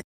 it.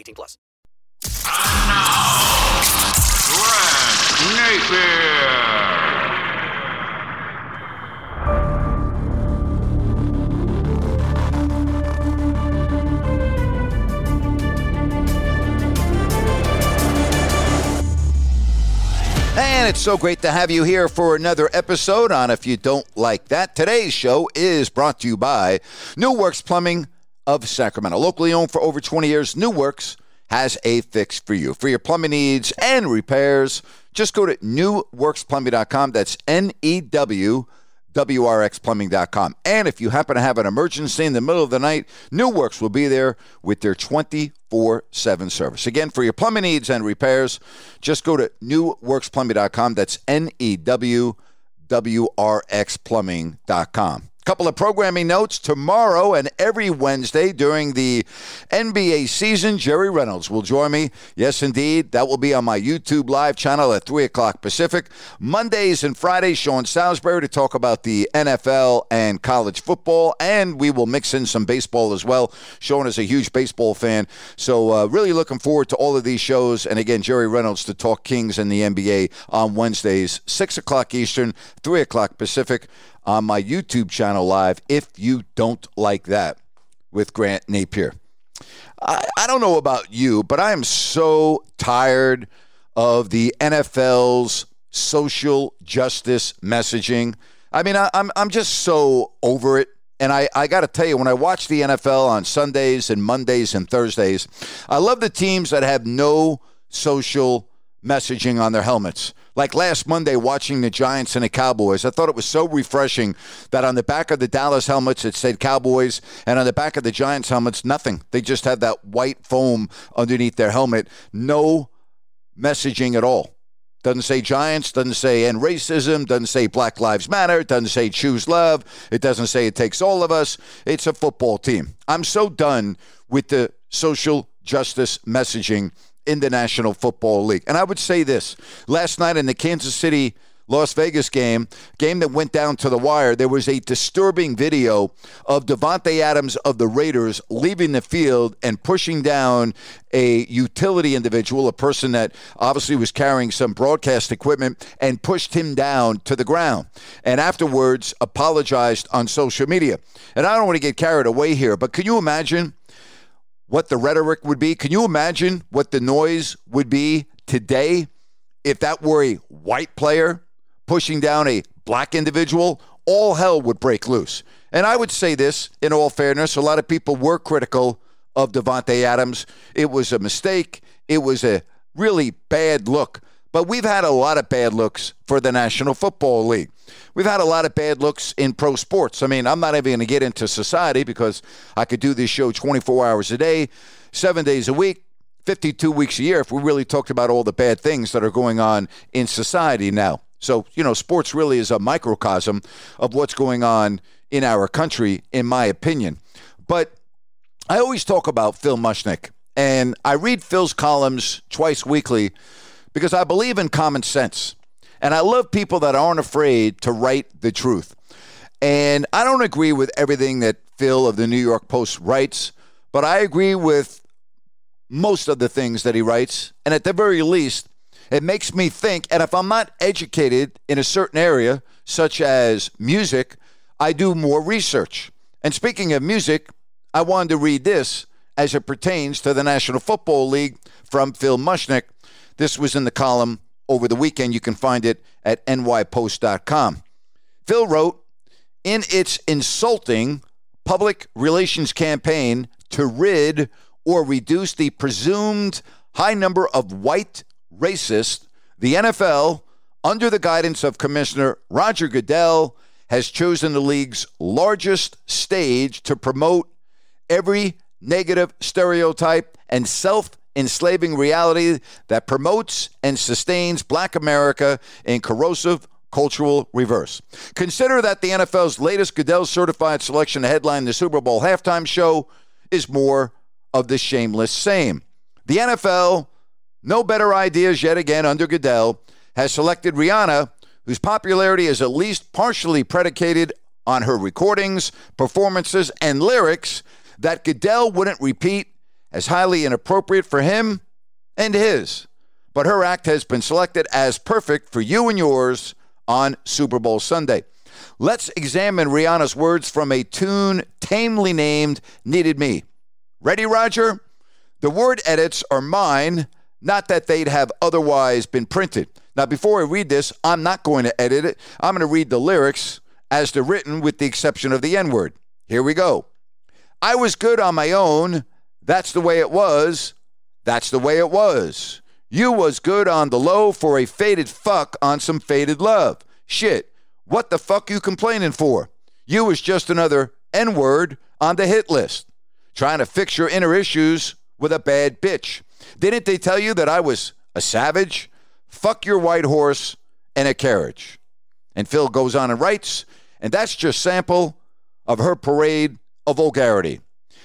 18 plus. And now, Grant. And it's so great to have you here for another episode on If You Don't Like That. Today's show is brought to you by New Works Plumbing of Sacramento. Locally owned for over 20 years, New Works has a fix for you. For your plumbing needs and repairs, just go to newworksplumbing.com. That's N E W WRXplumbing.com. And if you happen to have an emergency in the middle of the night, New Works will be there with their 24 7 service. Again, for your plumbing needs and repairs, just go to newworksplumbing.com. That's N E W W R X Plumbing.com. Couple of programming notes tomorrow and every Wednesday during the NBA season. Jerry Reynolds will join me. Yes, indeed. That will be on my YouTube live channel at 3 o'clock Pacific. Mondays and Fridays, Sean Salisbury to talk about the NFL and college football. And we will mix in some baseball as well. Sean is a huge baseball fan. So, uh, really looking forward to all of these shows. And again, Jerry Reynolds to talk Kings and the NBA on Wednesdays, 6 o'clock Eastern, 3 o'clock Pacific on my YouTube channel live if you don't like that with Grant Napear. I, I don't know about you, but I am so tired of the NFL's social justice messaging. I mean, I, I'm, I'm just so over it. And I, I got to tell you, when I watch the NFL on Sundays and Mondays and Thursdays, I love the teams that have no social messaging on their helmets. Like last Monday, watching the Giants and the Cowboys, I thought it was so refreshing that on the back of the Dallas helmets it said Cowboys, and on the back of the Giants helmets, nothing. They just had that white foam underneath their helmet. No messaging at all. Doesn't say Giants, doesn't say end racism, doesn't say Black Lives Matter, doesn't say choose love, it doesn't say it takes all of us. It's a football team. I'm so done with the social justice messaging in the National Football League. And I would say this last night in the Kansas City Las Vegas game, game that went down to the wire, there was a disturbing video of Davante Adams of the Raiders leaving the field and pushing down a utility individual, a person that obviously was carrying some broadcast equipment, and pushed him down to the ground. And afterwards apologized on social media. And I don't want to get carried away here, but can you imagine what the rhetoric would be? Can you imagine what the noise would be today if that were a white player pushing down a black individual? All hell would break loose. And I would say this in all fairness, a lot of people were critical of Davante Adams. It was a mistake. It was a really bad look. But we've had a lot of bad looks for the National Football League. We've had a lot of bad looks in pro sports. I mean, I'm not even going to get into society because I could do this show 24 hours a day, seven days a week, 52 weeks a year if we really talked about all the bad things that are going on in society now. So, you know, sports really is a microcosm of what's going on in our country, in my opinion. But I always talk about Phil Mushnick, and I read Phil's columns twice weekly because I believe in common sense. And I love people that aren't afraid to write the truth. And I don't agree with everything that Phil of the New York Post writes, but I agree with most of the things that he writes. And at the very least, it makes me think. And if I'm not educated in a certain area, such as music, I do more research. And speaking of music, I wanted to read this, as it pertains to the National Football League from Phil Mushnick. This was in the column over the weekend. You can find it at nypost.com. Phil wrote, in its insulting public relations campaign to rid or reduce the presumed high number of white racists, the NFL, under the guidance of Commissioner Roger Goodell, has chosen the league's largest stage to promote every negative stereotype and self enslaving reality that promotes and sustains black America in corrosive cultural reverse. Consider that the NFL's latest Goodell certified selection to headline the Super Bowl halftime show is more of the shameless same. The NFL, no better ideas yet again under Goodell, has selected Rihanna, whose popularity is at least partially predicated on her recordings, performances, and lyrics that Goodell wouldn't repeat as highly inappropriate for him and his. But her act has been selected as perfect for you and yours on Super Bowl Sunday. Let's examine Rihanna's words from a tune tamely named Needed Me. Ready, Roger? The word edits are mine, not that they'd have otherwise been printed. Now, before I read this, I'm not going to edit it. I'm going to read the lyrics as they're written, with the exception of the N word. Here we go. I was good on my own. That's the way it was. That's the way it was. You was good on the low for a faded fuck on some faded love. Shit. What the fuck you complaining for? You was just another N word on the hit list. Trying to fix your inner issues with a bad bitch. Didn't they tell you that I was a savage? Fuck your white horse and a carriage. And Phil goes on and writes, and that's just sample of her parade of vulgarity.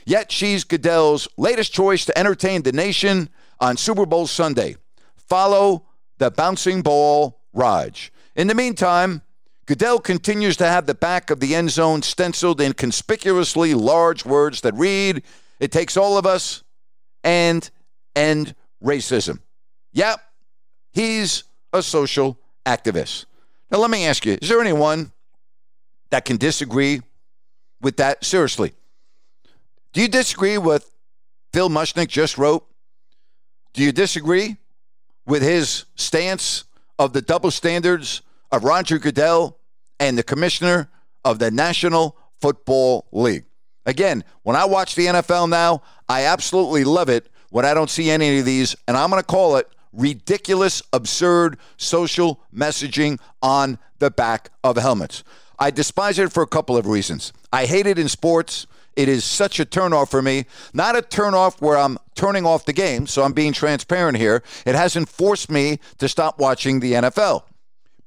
Yet she's Goodell's latest choice to entertain the nation on Super Bowl Sunday. Follow the bouncing ball, Raj. In the meantime, Goodell continues to have the back of the end zone stenciled in conspicuously large words that read, It takes all of us and end racism. Yep, he's a social activist. Now, let me ask you is there anyone that can disagree with that? Seriously. Do you disagree with Phil Mushnick just wrote? Do you disagree with his stance of the double standards of Roger Goodell and the commissioner of the National Football League? Again, when I watch the NFL now, I absolutely love it when I don't see any of these, and I'm going to call it ridiculous, absurd social messaging on the back of helmets. I despise it for a couple of reasons. I hate it in sports it is such a turnoff for me. Not a turnoff where I'm turning off the game, so I'm being transparent here. It hasn't forced me to stop watching the NFL.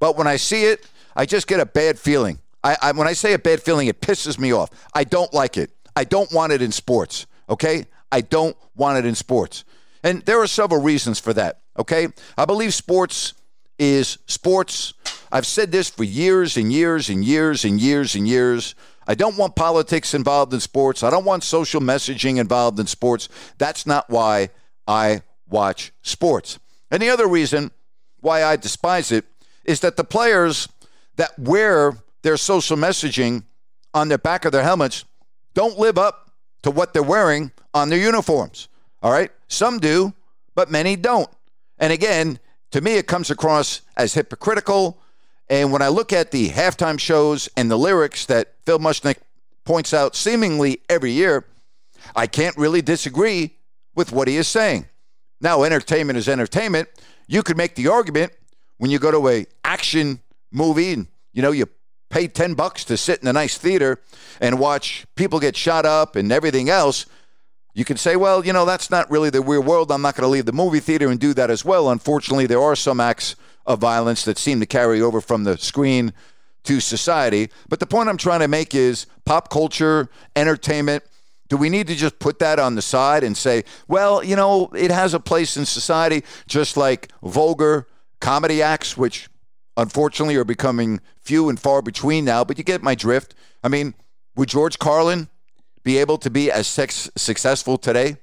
But when I see it, I just get a bad feeling. I, I, when I say a bad feeling, it pisses me off. I don't like it. I don't want it in sports. Okay? I don't want it in sports. And there are several reasons for that. Okay? I believe sports is sports. I've said this for years and years and years and years and years. I don't want politics involved in sports. I don't want social messaging involved in sports. That's not why I watch sports. And the other reason why I despise it is that the players that wear their social messaging on the back of their helmets don't live up to what they're wearing on their uniforms. All right? Some do, but many don't. And again, to me, it comes across as hypocritical and when I look at the halftime shows and the lyrics that Phil Mushnick points out seemingly every year, I can't really disagree with what he is saying. Now, entertainment is entertainment. You could make the argument when you go to a action movie and you know you pay 10 bucks to sit in a nice theater and watch people get shot up and everything else. You can say, well, you know, that's not really the real world. I'm not going to leave the movie theater and do that as well. Unfortunately, there are some acts of violence that seem to carry over from the screen to society. But the point I'm trying to make is pop culture, entertainment. Do we need to just put that on the side and say, well, you know, it has a place in society, just like vulgar comedy acts, which unfortunately are becoming few and far between now, but you get my drift. I mean, would George Carlin be able to be as sex- successful today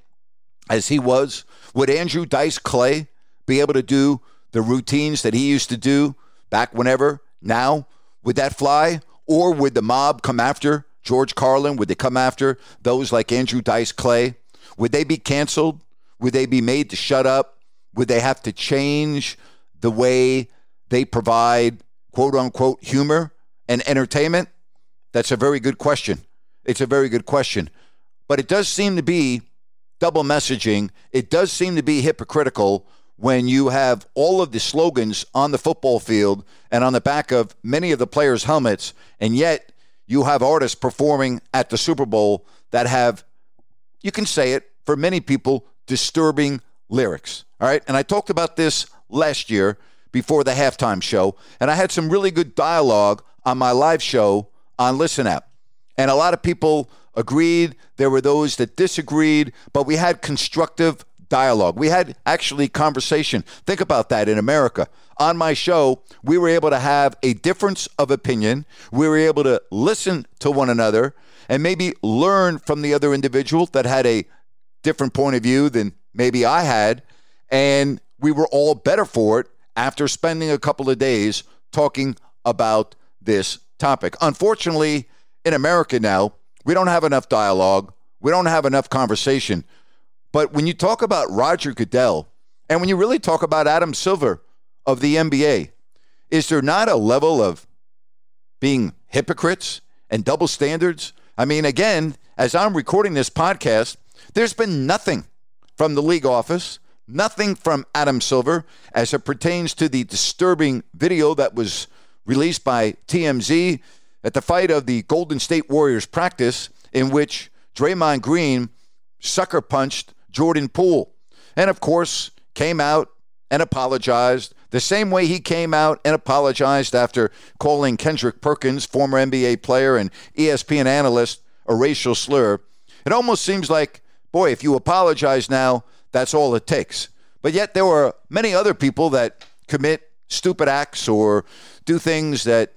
as he was? Would Andrew Dice Clay be able to do the routines that he used to do back whenever now? Would that fly? Or would the mob come after George Carlin? Would they come after those like Andrew Dice Clay? Would they be canceled? Would they be made to shut up? Would they have to change the way they provide quote unquote humor and entertainment? That's a very good question. It's a very good question. But it does seem to be double messaging. It does seem to be hypocritical when you have all of the slogans on the football field and on the back of many of the players' helmets, and yet you have artists performing at the Super Bowl that have, you can say it, for many people, disturbing lyrics. All right. And I talked about this last year before the halftime show, and I had some really good dialogue on my live show on Listen App. And a lot of people agreed. There were those that disagreed, but we had constructive dialogue. We had actually conversation. Think about that in America. On my show, we were able to have a difference of opinion. We were able to listen to one another and maybe learn from the other individual that had a different point of view than maybe I had. And we were all better for it after spending a couple of days talking about this topic. Unfortunately, in America now, we don't have enough dialogue. We don't have enough conversation. But when you talk about Roger Goodell and when you really talk about Adam Silver of the NBA, is there not a level of being hypocrites and double standards? I mean, again, as I'm recording this podcast, there's been nothing from the league office, nothing from Adam Silver as it pertains to the disturbing video that was released by TMZ at the fight of the Golden State Warriors practice in which Draymond Green sucker punched Jordan Poole. And of course, came out and apologized the same way he came out and apologized after calling Kendrick Perkins, former NBA player and ESPN analyst, a racial slur. It almost seems like, boy, if you apologize now, that's all it takes. But yet there were many other people that commit stupid acts or do things that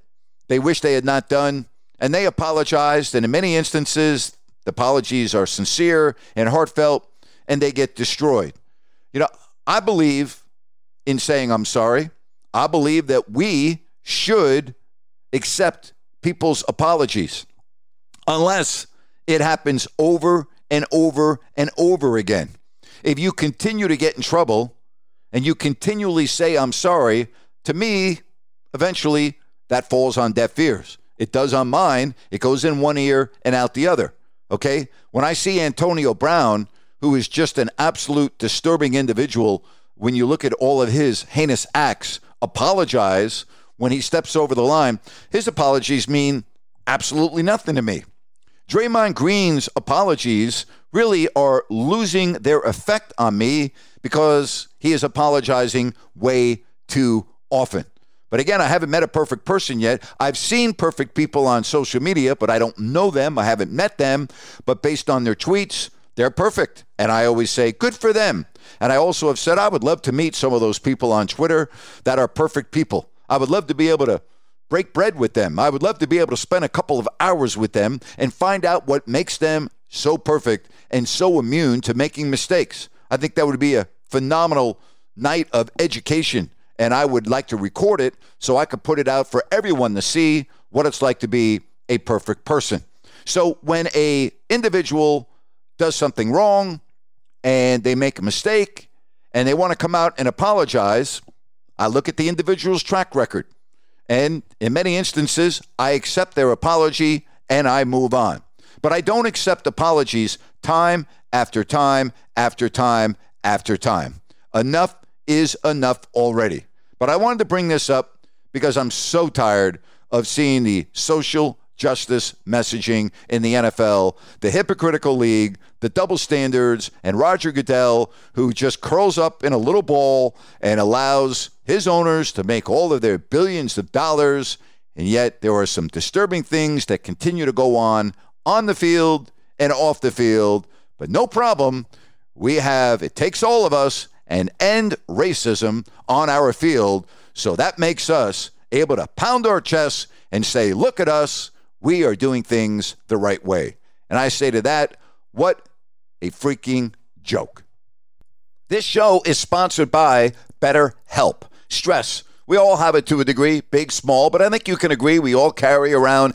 they wish they had not done, and they apologized. And in many instances, the apologies are sincere and heartfelt, and they get destroyed. You know, I believe in saying I'm sorry. I believe that we should accept people's apologies unless it happens over and over and over again. If you continue to get in trouble and you continually say, I'm sorry, to me, eventually that falls on deaf ears. It does on mine. It goes in one ear and out the other. Okay? When I see Antonio Brown, who is just an absolute disturbing individual, when you look at all of his heinous acts, apologize when he steps over the line, his apologies mean absolutely nothing to me. Draymond Green's apologies really are losing their effect on me because he is apologizing way too often. But again, I haven't met a perfect person yet. I've seen perfect people on social media, but I don't know them. I haven't met them. But based on their tweets, they're perfect. And I always say, good for them. And I also have said, I would love to meet some of those people on Twitter that are perfect people. I would love to be able to break bread with them. I would love to be able to spend a couple of hours with them and find out what makes them so perfect and so immune to making mistakes. I think that would be a phenomenal night of education and I would like to record it so I could put it out for everyone to see what it's like to be a perfect person. So when a individual does something wrong and they make a mistake and they want to come out and apologize, I look at the individual's track record. And in many instances, I accept their apology and I move on. But I don't accept apologies time after time after time after time. Enough is enough already. But I wanted to bring this up because I'm so tired of seeing the social justice messaging in the NFL, the hypocritical league, the double standards, and Roger Goodell, who just curls up in a little ball and allows his owners to make all of their billions of dollars. And yet, there are some disturbing things that continue to go on on the field and off the field. But no problem. We have, it takes all of us and end racism on our field. So that makes us able to pound our chests and say, look at us, we are doing things the right way. And I say to that, what a freaking joke. This show is sponsored by BetterHelp. Stress. We all have it to a degree, big, small, but I think you can agree we all carry around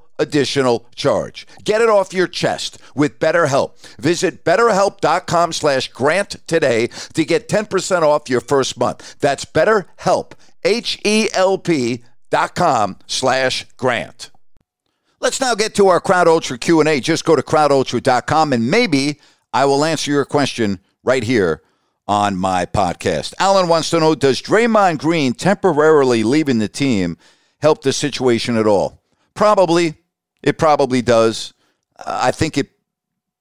additional charge. Get it off your chest with BetterHelp. Visit betterhelp.com slash grant today to get 10% off your first month. That's BetterHelp, H-E-L-P dot com slash grant. Let's now get to our Crowd Ultra Q&A. Just go to crowdultra.com and maybe I will answer your question right here on my podcast. Alan wants to know, does Draymond Green temporarily leaving the team help the situation at all? Probably. It probably does. I think it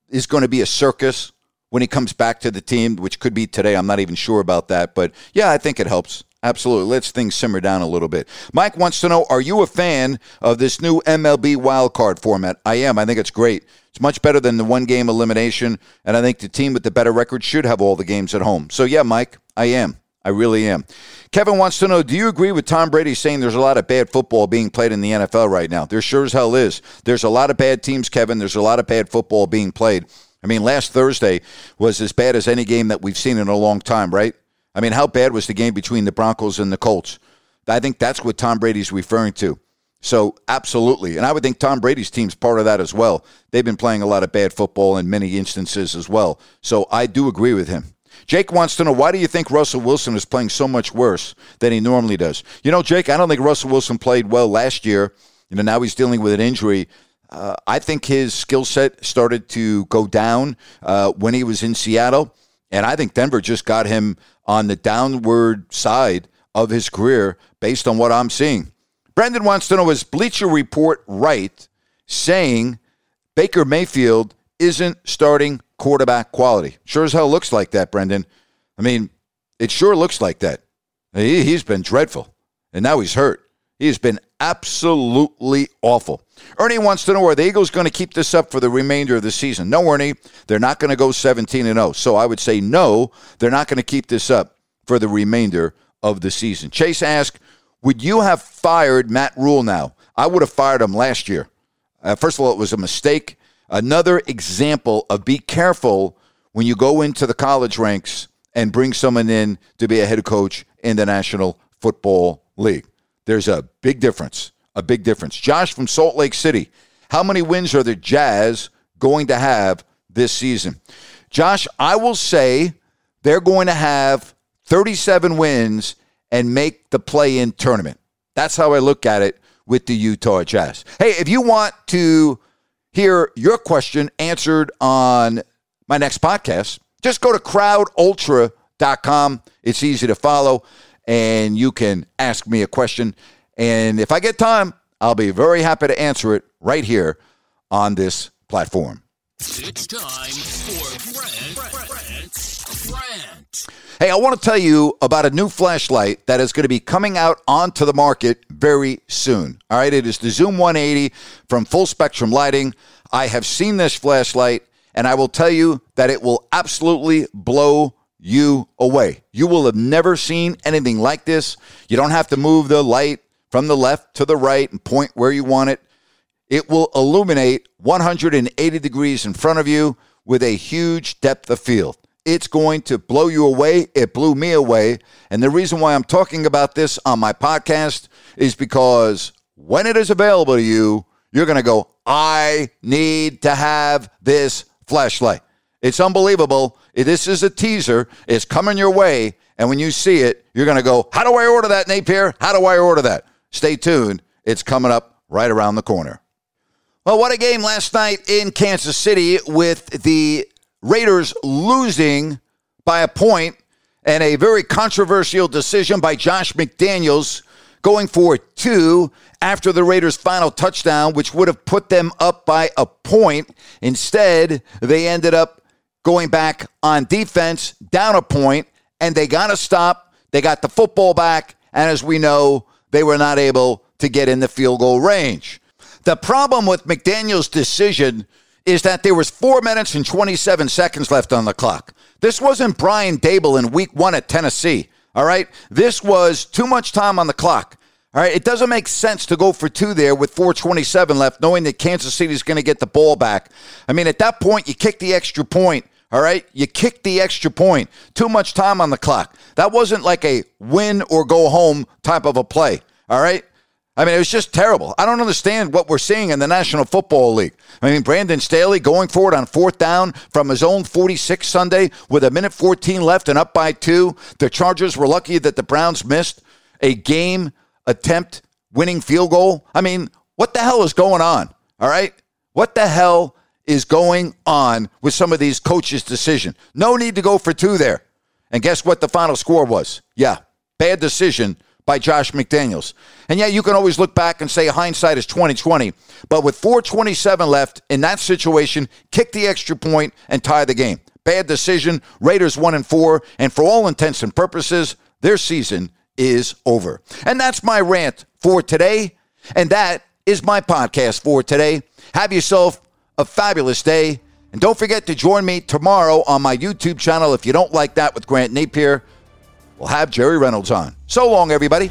is going to be a circus when he comes back to the team, which could be today. I'm not even sure about that. But yeah, I think it helps. Absolutely. Let's things simmer down a little bit. Mike wants to know Are you a fan of this new MLB wildcard format? I am. I think it's great. It's much better than the one game elimination. And I think the team with the better record should have all the games at home. So, yeah, Mike, I am. I really am. Kevin wants to know Do you agree with Tom Brady saying there's a lot of bad football being played in the NFL right now? There sure as hell is. There's a lot of bad teams, Kevin. There's a lot of bad football being played. I mean, last Thursday was as bad as any game that we've seen in a long time, right? I mean, how bad was the game between the Broncos and the Colts? I think that's what Tom Brady's referring to. So, absolutely. And I would think Tom Brady's team's part of that as well. They've been playing a lot of bad football in many instances as well. So, I do agree with him. Jake wants to know why do you think Russell Wilson is playing so much worse than he normally does? You know, Jake, I don't think Russell Wilson played well last year. You know, now he's dealing with an injury. Uh, I think his skill set started to go down uh, when he was in Seattle. And I think Denver just got him on the downward side of his career based on what I'm seeing. Brendan wants to know is Bleacher Report right saying Baker Mayfield isn't starting quarterback quality? Sure as hell looks like that, Brendan. I mean, it sure looks like that. He, he's been dreadful, and now he's hurt. He has been absolutely awful. Ernie wants to know are the Eagles going to keep this up for the remainder of the season? No, Ernie, they're not going to go 17 and 0. So I would say no, they're not going to keep this up for the remainder of the season. Chase asked, would you have fired Matt Rhule now? I would have fired him last year. Uh, first of all, it was a mistake. Another example of be careful when you go into the college ranks and bring someone in to be a head coach in the National Football League. There's a big difference. A big difference. Josh from Salt Lake City. How many wins are the Jazz going to have this season? Josh, I will say they're going to have 37 wins and make the play in tournament. That's how I look at it with the Utah Jazz. Hey, if you want to hear your question answered on my next podcast, just go to crowdultra.com. It's easy to follow and you can ask me a question. And if I get time, I'll be very happy to answer it right here on this platform. It's time for Grant, Grant. Hey, I want to tell you about a new flashlight that is going to be coming out onto the market very soon. All right, it is the Zoom 180 from Full Spectrum Lighting. I have seen this flashlight, and I will tell you that it will absolutely blow you away. You will have never seen anything like this. You don't have to move the light from the left to the right and point where you want it. It will illuminate 180 degrees in front of you with a huge depth of field. It's going to blow you away. It blew me away. And the reason why I'm talking about this on my podcast is because when it is available to you, you're going to go, I need to have this flashlight. It's unbelievable. This is a teaser. It's coming your way. And when you see it, you're going to go, How do I order that, Napear? How do I order that? Stay tuned. It's coming up right around the corner. Well, what a game last night in Kansas City with the Raiders losing by a point and a very controversial decision by Josh McDaniels going for two after the Raiders' final touchdown, which would have put them up by a point. Instead, they ended up going back on defense, down a point, and they got to stop. They got the football back, and as we know, they were not able to get in the field goal range. The problem with McDaniels' decision is that there was four minutes and 27 seconds left on the clock. This wasn't Brian Daboll in week one at Tennessee. All right. This was too much time on the clock. All right. It doesn't make sense to go for two there with 427 left, knowing that Kansas City is going to get the ball back. I mean, at that point, you kick the extra point. All right. You kick the extra point. Too much time on the clock. That wasn't like a win or go home type of a play. All right. I mean, it was just terrible. I don't understand what we're seeing in the National Football League. I mean, Brandon Staley going for it on fourth down from his own 46 Sunday with a minute 14 left and up by two. The Chargers were lucky that the Browns missed a game attempt winning field goal. I mean, what the hell is going on? All right. What the hell is going on with some of these coaches' decision? No need to go for two there. And guess what the final score was? Yeah, bad decision by Josh McDaniels. And yeah, you can always look back and say hindsight is 2020, but with 427 left in that situation, kick the extra point and tie the game. Bad decision. Raiders 1 and 4, and for all intents and purposes, their season is over. And that's my rant for today, and that is my podcast for today. Have yourself a fabulous day. And don't forget to join me tomorrow on my YouTube channel if you don't like that with Grant Napear. We'll have Jerry Reynolds on. So long, everybody.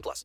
plus.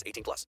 18 plus.